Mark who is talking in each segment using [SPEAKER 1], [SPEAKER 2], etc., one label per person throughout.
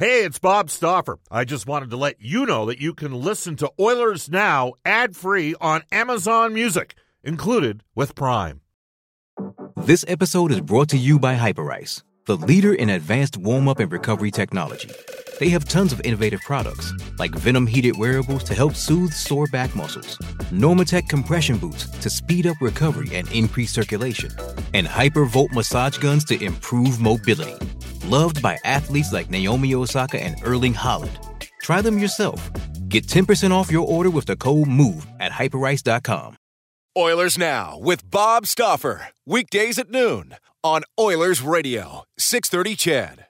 [SPEAKER 1] Hey, it's Bob Stauffer. I just wanted to let you know that you can listen to Oilers Now ad free on Amazon Music, included with Prime.
[SPEAKER 2] This episode is brought to you by Hyperice, the leader in advanced warm up and recovery technology. They have tons of innovative products, like Venom heated wearables to help soothe sore back muscles, Normatec compression boots to speed up recovery and increase circulation, and Hypervolt massage guns to improve mobility loved by athletes like Naomi Osaka and Erling Haaland. Try them yourself. Get 10% off your order with the code MOVE at hyperice.com.
[SPEAKER 3] Oilers Now with Bob Stauffer. Weekdays at noon on Oilers Radio, 630 CHED.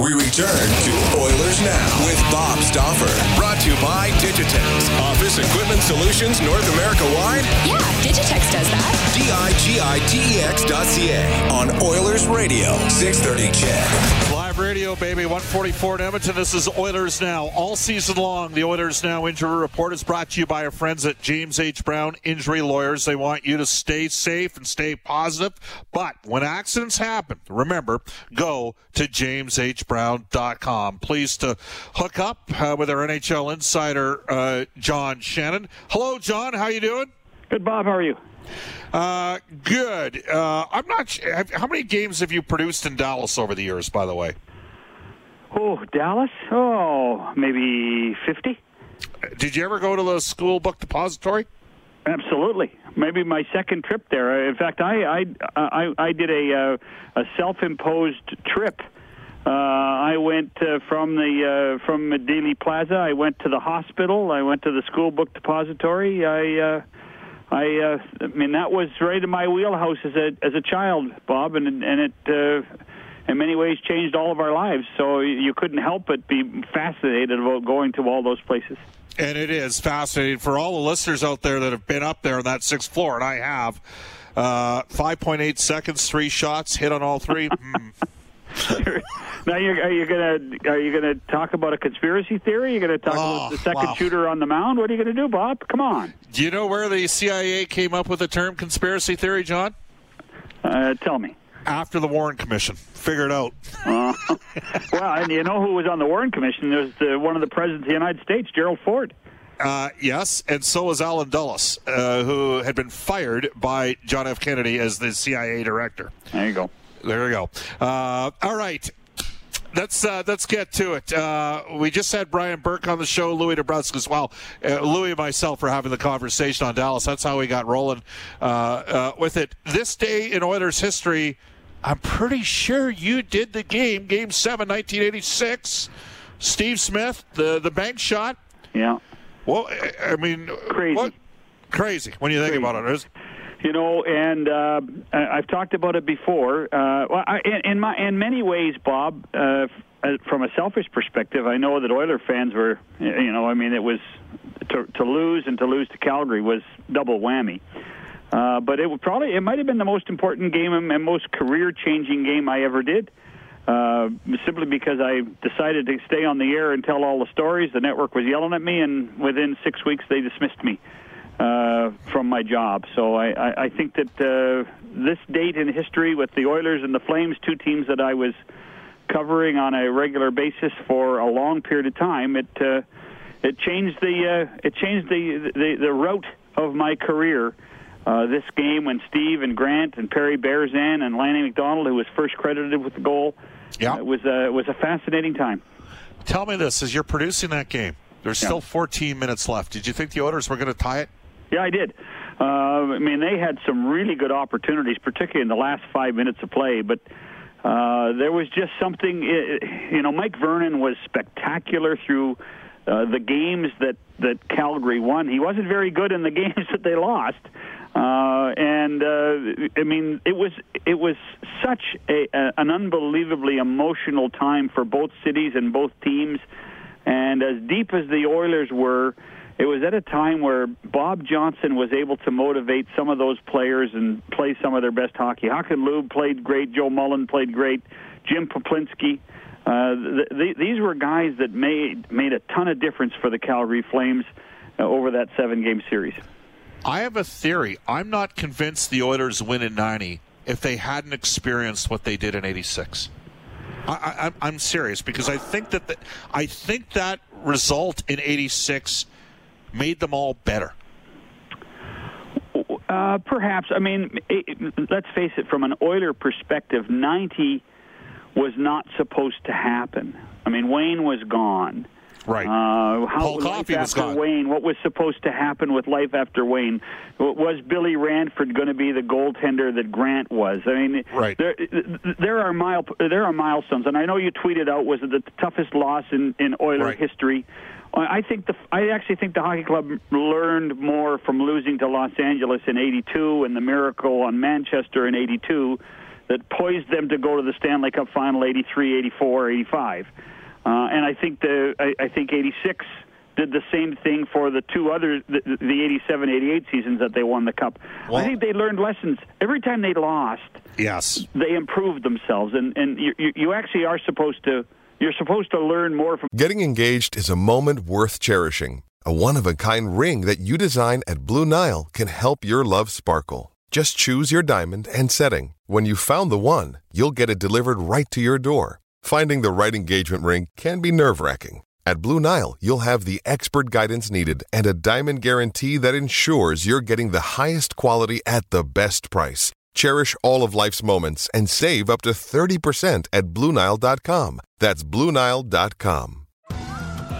[SPEAKER 3] We return to Oilers Now with Bob Stauffer. Brought to you by Digitex. Office Equipment Solutions North America wide?
[SPEAKER 4] Yeah, Digitex does that.
[SPEAKER 3] D-I-G-I-T-E-X dot C-A on Oilers Radio, 630 CHED.
[SPEAKER 1] Radio, baby. 144 in Edmonton. This is Oilers Now. All season long, the Oilers Now injury report is brought to you by our friends at James H. Brown Injury Lawyers. They want you to stay safe and stay positive. But when accidents happen, remember, go to jameshbrown.com. Pleased to hook up uh, with our NHL insider, uh, John Shannon. Hello, John. How you doing?
[SPEAKER 5] Good, Bob. How are you?
[SPEAKER 1] Uh, good. Uh, I'm not. How many games have you produced in Dallas over the years? By the way.
[SPEAKER 5] Oh, Dallas. Oh, maybe fifty.
[SPEAKER 1] Did you ever go to the school book depository?
[SPEAKER 5] Absolutely. Maybe my second trip there. In fact, I I I, I did a uh, a self-imposed trip. Uh, I went uh, from the uh, from Dealey Plaza. I went to the hospital. I went to the school book depository. I uh, I, uh, I mean, that was right in my wheelhouse as a as a child, Bob, and and it uh, in many ways changed all of our lives. So you couldn't help but be fascinated about going to all those places.
[SPEAKER 1] And it is fascinating for all the listeners out there that have been up there on that sixth floor, and I have. Uh, 5.8 seconds, three shots, hit on all three. mm.
[SPEAKER 5] now, you're, are you gonna are you gonna talk about a conspiracy theory? You're gonna talk
[SPEAKER 1] Oh,
[SPEAKER 5] about the second
[SPEAKER 1] wow.
[SPEAKER 5] shooter on the mound? What are you gonna do, Bob? Come on,
[SPEAKER 1] Do you know where the CIA came up with the term conspiracy theory, John?
[SPEAKER 5] uh, tell me.
[SPEAKER 1] After the Warren Commission. Figure it out.
[SPEAKER 5] Uh, well, and you know who was on the Warren Commission? There was the, one of the presidents of the United States, Gerald Ford.
[SPEAKER 1] Uh, yes, and so was Alan Dulles, uh, who had been fired by John F. Kennedy as the CIA director.
[SPEAKER 5] There you go.
[SPEAKER 1] There you go. Uh, all right. Let's uh, let's get to it. Uh, we just had Brian Burke on the show, Louis DeBrusk as well. Uh, Louis and myself were having the conversation on Dallas. That's how we got rolling uh, uh, with it. This day in Oilers history, I'm pretty sure you did the game, Game Seven, 1986. Steve Smith, the the bank shot.
[SPEAKER 5] Yeah.
[SPEAKER 1] Well, I- mean,
[SPEAKER 5] Crazy.
[SPEAKER 1] What? Crazy when you think
[SPEAKER 5] Crazy.
[SPEAKER 1] about it. It's-
[SPEAKER 5] You know, and uh, I've talked about it before. Uh, well, I, in, in my in many ways, Bob, uh, uh, from a selfish perspective, I know that Oiler fans were, you know, I mean, it was to, to lose and to lose to Calgary was double whammy. Uh, but it would probably it might have been the most important game and most career changing game I ever did. Uh, simply because I decided to stay on the air and tell all the stories. The network was yelling at me, and within six weeks they dismissed me uh, from my job. So I, I, I think that uh, this date in history with the Oilers and the Flames, two teams that I was covering on a regular basis for a long period of time, it uh, it changed the uh, it changed the, the the route of my career. This game when Steve and Grant and Perry Berezan and Lanny McDonald, who was first credited with the goal,
[SPEAKER 1] Yeah.
[SPEAKER 5] uh, was a was a fascinating time.
[SPEAKER 1] Tell me this: as you're producing that game, there's
[SPEAKER 5] Yeah.
[SPEAKER 1] still 14 minutes left. Did you think the Oilers were going to tie it?
[SPEAKER 5] Yeah, I did. Uh, I mean, they had some really good opportunities, particularly in the last five minutes of play. But uh, there was just something. You know, Mike Vernon was spectacular through uh, the games that that Calgary won. He wasn't very good in the games that they lost. Uh, and uh, I mean, it was it was such a, a, an unbelievably emotional time for both cities and both teams. And as deep as the Oilers were, it was at a time where Bob Johnson was able to motivate some of those players and play some of their best hockey. Hakan Loob played great. Joe Mullen played great. Jim Peplinski. Uh, th- th- these were guys that made made a ton of difference for the Calgary Flames uh, over that seven-game series.
[SPEAKER 1] I have a theory. I'm not convinced the Oilers win in 90 if they hadn't experienced what they did in 86. I, am serious because I think that the, I think that result in '86 made them all better.
[SPEAKER 5] Uh, perhaps. I mean, it, let's face it. From an Oiler perspective, '90 was not supposed to happen. I mean, Wayne was gone.
[SPEAKER 1] Right.
[SPEAKER 5] Uh,
[SPEAKER 1] how Paul Coffey was
[SPEAKER 5] after
[SPEAKER 1] gone.
[SPEAKER 5] Wayne? What was supposed to happen with life after Wayne? Was Billy Ranford going to be the goaltender that Grant was? I mean,
[SPEAKER 1] right.
[SPEAKER 5] there, there are mile there are milestones, and I know you tweeted out was it the toughest loss in in Oiler
[SPEAKER 1] right.
[SPEAKER 5] history. I think the I actually think the hockey club learned more from losing to Los Angeles in '82 and the miracle on Manchester in '82 that poised them to go to the Stanley Cup final '83, '84, '85. Uh, and I think the I, I think '86 did the same thing for the two other the, the 87 88 seasons that they won the cup. Well, i think they learned lessons. Every time they lost
[SPEAKER 1] yes.
[SPEAKER 5] they improved themselves. And and you, you actually are supposed to you're supposed to learn more from
[SPEAKER 6] getting engaged is a moment worth cherishing a one-of-a-kind ring that you design at blue nile can help your love sparkle. Just choose your diamond and setting. When you found the one you'll get it delivered right to your door Finding the right engagement ring can be nerve wracking. At Blue Nile, you'll have the expert guidance needed and a diamond guarantee that ensures you're getting the highest quality at the best price. Cherish all of life's moments and save up to 30% at BlueNile.com. That's BlueNile.com.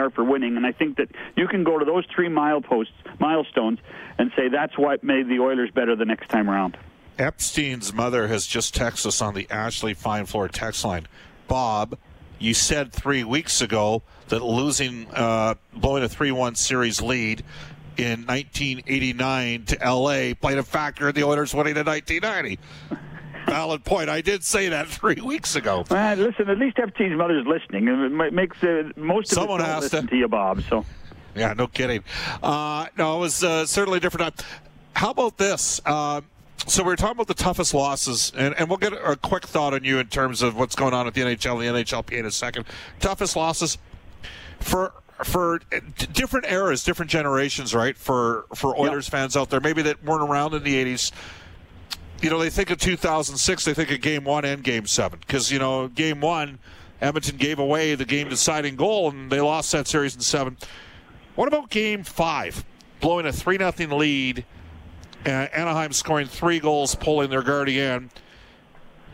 [SPEAKER 5] Are for winning. And I think that you can go to those three mileposts, milestones, and say that's what made the Oilers better the next time around.
[SPEAKER 1] Epstein's mother has just texted us on the Ashley Fine Floor text line. Bob, you said three weeks ago that losing, uh, blowing a 3 1 series lead in 1989 to LA played a factor in the Oilers winning in 1990 valid point. I did say that three weeks ago.
[SPEAKER 5] Uh, listen, at least Epstein's mother's listening. It makes uh, most of
[SPEAKER 1] Someone
[SPEAKER 5] it
[SPEAKER 1] has
[SPEAKER 5] listen
[SPEAKER 1] to.
[SPEAKER 5] to you, Bob. So.
[SPEAKER 1] Yeah, no kidding. Uh, no, it was uh, certainly a different time. How about this? Uh, so we are talking about the toughest losses, and, and we'll get a quick thought on you in terms of what's going on at the NHL and the NHLP in a second. Toughest losses for for different eras, different generations, right? For for Oilers yep. fans out there, maybe that weren't around in the '80s you know, they think of 2006, they think of game one and game seven. Because, you know, game one, Edmonton gave away the game deciding goal and they lost that series in seven. What about game five? Blowing a 3 0 lead, Anaheim scoring three goals, pulling their guardian.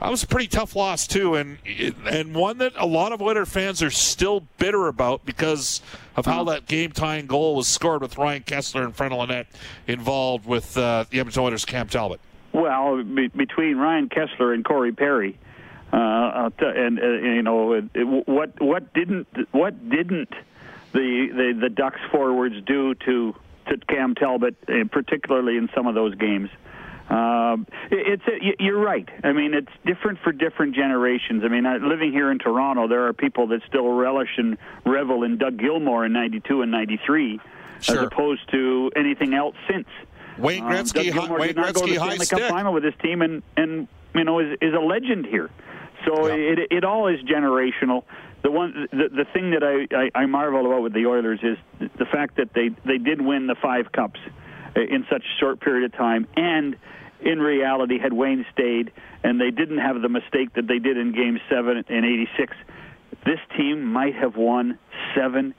[SPEAKER 1] That was a pretty tough loss too, and and one that a lot of Oilers fans are still bitter about because of how that game-tying goal was scored with Ryan Kesler in front of Lynette involved with uh, the Edmonton Oilers' Cam Talbot.
[SPEAKER 5] Well, be, between Ryan Kesler and Corey Perry, uh, and uh, you know it, it, what what didn't what didn't the, the the Ducks forwards do to to Cam Talbot, uh, particularly in some of those games. Uh, it's it, you're right. I mean, it's different for different generations. I mean, living here in Toronto, there are people that still relish and revel in Doug Gilmour in '92 and '93,
[SPEAKER 1] sure.
[SPEAKER 5] as opposed to anything else since.
[SPEAKER 1] Wayne um, Gretzky, um, Wayne
[SPEAKER 5] did not
[SPEAKER 1] Gretzky
[SPEAKER 5] go to the Stanley
[SPEAKER 1] stick.
[SPEAKER 5] Cup final with his team, and and you know is is a legend here. So yeah. it it all is generational. The one the the thing that I, I I marvel about with the Oilers is the fact that they they did win the five cups in such a short period of time, and in reality, had Wayne stayed and they didn't have the mistake that they did in Game Seven in '86, this team might have won seven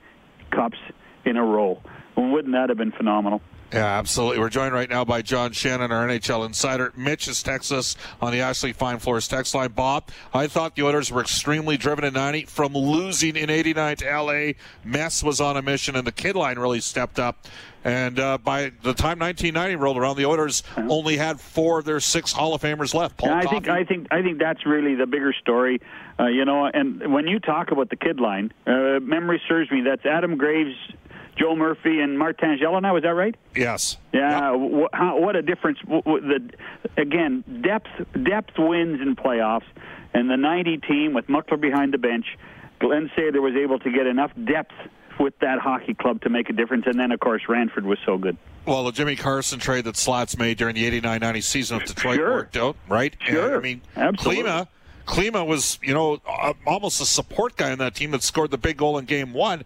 [SPEAKER 5] cups in a row. Wouldn't that have been phenomenal?
[SPEAKER 1] Yeah, absolutely. We're joined right now by John Shannon, our NHL insider. Mitch is Texas on the Ashley Fine Floors text line. Bob, I thought the Oilers were extremely driven in 90 from losing in 89 to LA. Mess was on a mission, and the kid line really stepped up. And uh, by the time 1990 rolled around, the Oilers only had four of their six Hall of Famers left. Paul
[SPEAKER 5] I think I think I think that's really the bigger story, uh, you know. And when you talk about the kid line, uh, memory serves me. That's Adam Graves, Joe Murphy and Martin Gelinas. Was that right?
[SPEAKER 1] Yes.
[SPEAKER 5] Yeah. Yep. What, how, what a difference! The again, depth depth wins in playoffs. And the 90 team with Muckler behind the bench, Glen Sather was able to get enough depth with that hockey club to make a difference. And then, of course, Ranford was so good.
[SPEAKER 1] Well, the Jimmy Carson trade that Slats made during the 89-90 season of Detroit
[SPEAKER 5] Sure.
[SPEAKER 1] worked out, right?
[SPEAKER 5] Sure.
[SPEAKER 1] And, I mean,
[SPEAKER 5] Absolutely.
[SPEAKER 1] Klima, Klima was, you know, almost a support guy in that team that scored the big goal in game one.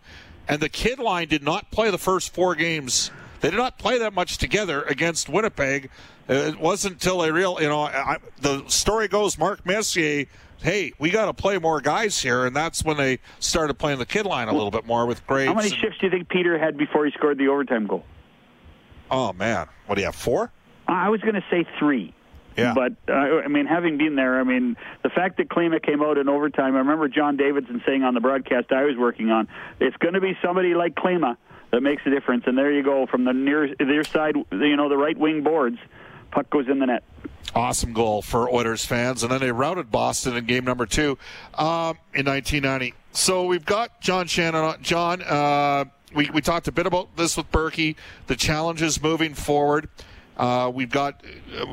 [SPEAKER 1] And the kid line did not play the first four games. They did not play that much together against Winnipeg. It wasn't until they real, you know, I, the story goes Mark Messier, hey, we got to play more guys here. And that's when they started playing the kid line a little bit more with Graves.
[SPEAKER 5] How many
[SPEAKER 1] and-
[SPEAKER 5] shifts do you think Peter had before he scored the overtime goal?
[SPEAKER 1] oh, man. What do you have, four?
[SPEAKER 5] I was going to say three.
[SPEAKER 1] Yeah.
[SPEAKER 5] But uh, I mean, having been there, I mean, the fact that Klima came out in overtime. I remember John Davidson saying on the broadcast I was working on, "It's going to be somebody like Klima that makes a difference." And there you go from the near near side, you know, the right wing boards, puck goes in the net.
[SPEAKER 1] awesome goal for Oilers fans, and then they routed Boston in game number two um, in 1990. So we've got John Shannon. on. John, uh, we we talked a bit about this with Burkie, the challenges moving forward. Uh, we've got uh,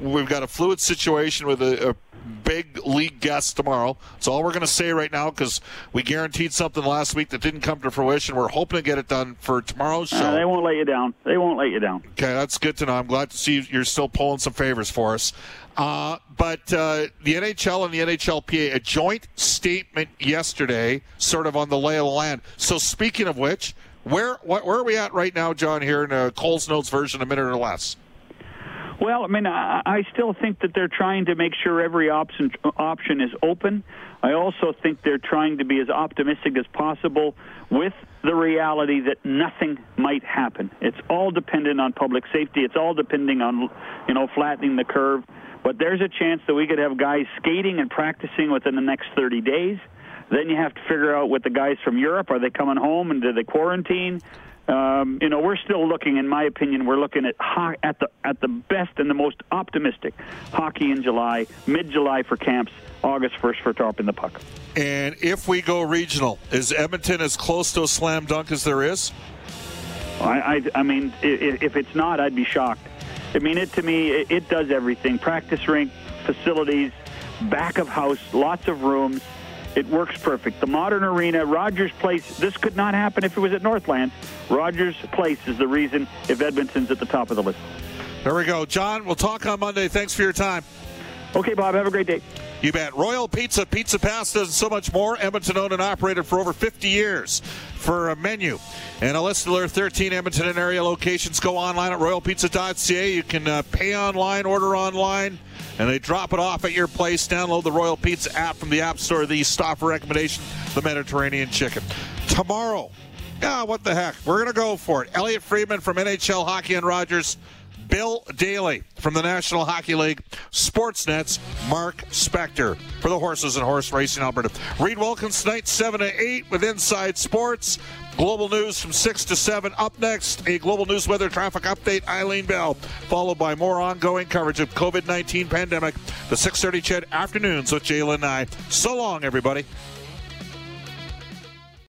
[SPEAKER 1] we've got a fluid situation with a, a big league guest tomorrow. That's all we're going to say right now because we guaranteed something last week that didn't come to fruition. We're hoping to get it done for tomorrow's show.
[SPEAKER 5] Uh, they won't let you down. They won't let you down.
[SPEAKER 1] Okay, that's good to know. I'm glad to see you're still pulling some favors for us. Uh, but uh, the NHL and the NHLPA, a joint statement yesterday, sort of on the lay of the land. So, speaking of which, where wh- where are we at right now, John? Here in a Cole's Notes version, a minute or less.
[SPEAKER 5] Well, I mean, I, I still think that they're trying to make sure every option option is open. I also think they're trying to be as optimistic as possible with the reality that nothing might happen. It's all dependent on public safety. It's all depending on, you know, flattening the curve. But there's a chance that we could have guys skating and practicing within the next 30 days. Then you have to figure out with the guys from Europe, are they coming home and do they quarantine? Um, you know, we're still looking. In my opinion, we're looking at ho- at the at the best and the most optimistic hockey in July, mid-July for camps, August 1st for tarping the puck.
[SPEAKER 1] And if we go regional, is Edmonton as close to a slam dunk as there is?
[SPEAKER 5] I, I, I mean, if it's not, I'd be shocked. I mean, it to me, it, it does everything: practice rink, facilities, back of house, lots of rooms. It works perfect. The modern arena, Rogers Place. This could not happen if it was at Northland. Rogers Place is the reason if Edmonton's at the top of the list.
[SPEAKER 1] There we go, John. We'll talk on Monday. Thanks for your time.
[SPEAKER 5] Okay, Bob. Have a great day.
[SPEAKER 1] You bet. Royal Pizza, Pizza Pasta, and so much more. Edmonton owned and operated for over 50 years. For a menu and a list of their 13 Edmonton and area locations, go online at royalpizza.ca. You can uh, pay online, order online, and they drop it off at your place. Download the Royal Pizza app from the App Store. The stop recommendation, the Mediterranean chicken. Tomorrow, ah, what the heck? We're going to go for it. Elliot Friedman from NHL Hockey and Rogers. Bill Daly from the National Hockey League, Sportsnet's Mark Spector for the Horses and Horse Racing Alberta. Reid Wilkins tonight, 7 to 8 with Inside Sports. Global news from 6 to 7. Up next, a global news weather traffic update, Eileen Bell, followed by more ongoing coverage of COVID 19 pandemic. The 630 Ched afternoons with Jalen Nye. So long, everybody.